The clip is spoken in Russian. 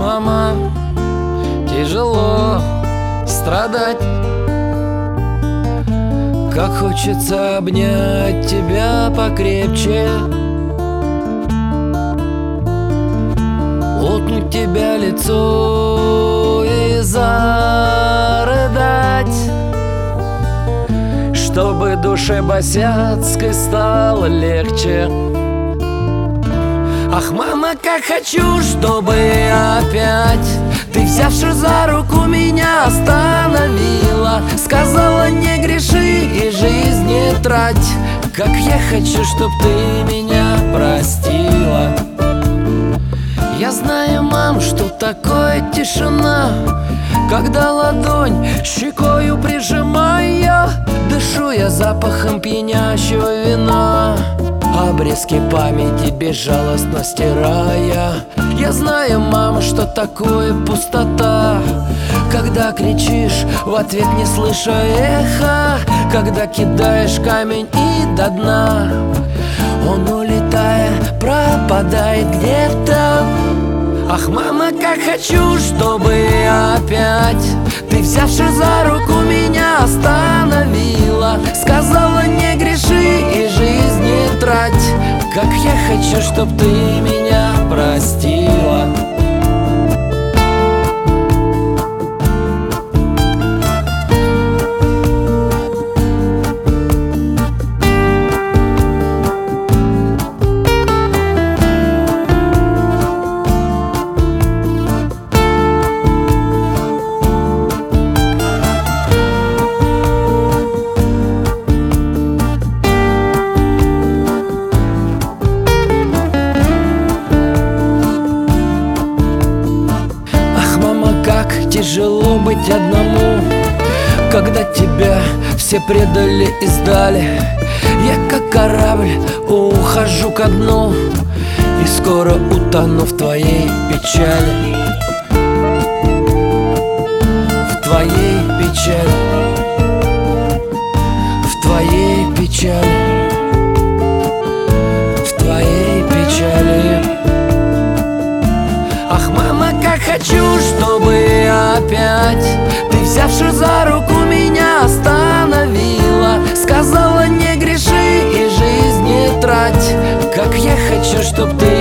мама. Тяжело страдать. Как хочется обнять тебя покрепче. Лопнуть тебя лицо и зарыдать. Чтобы душе босяцкой стало легче. Ах, мама, как хочу, чтобы я опять Ты, взявши за руку, меня остановила. Сказала, не греши и жизнь не трать. Как я хочу, чтоб ты меня простила. Я знаю, мам, что такое тишина. Когда ладонь щекою прижимая Дышу я запахом пьянящего вина Обрезки памяти безжалостно стирая. Я знаю, мама, что такое пустота. Когда кричишь, в ответ не слыша эхо. Когда кидаешь камень и до дна. Он, улетая, пропадает где-то. Ах, мама, как хочу, чтобы опять Ты, взявши за руку, меня остановила. Сказала, не Как я хочу, чтоб ты меня простила тяжело быть одному Когда тебя все предали и сдали. Я как корабль ухожу ко дну И скоро утону в твоей печали. В твоей печали. В твоей печали. В твоей печали. Ах, мама, как хочу, чтобы хочу, чтоб ты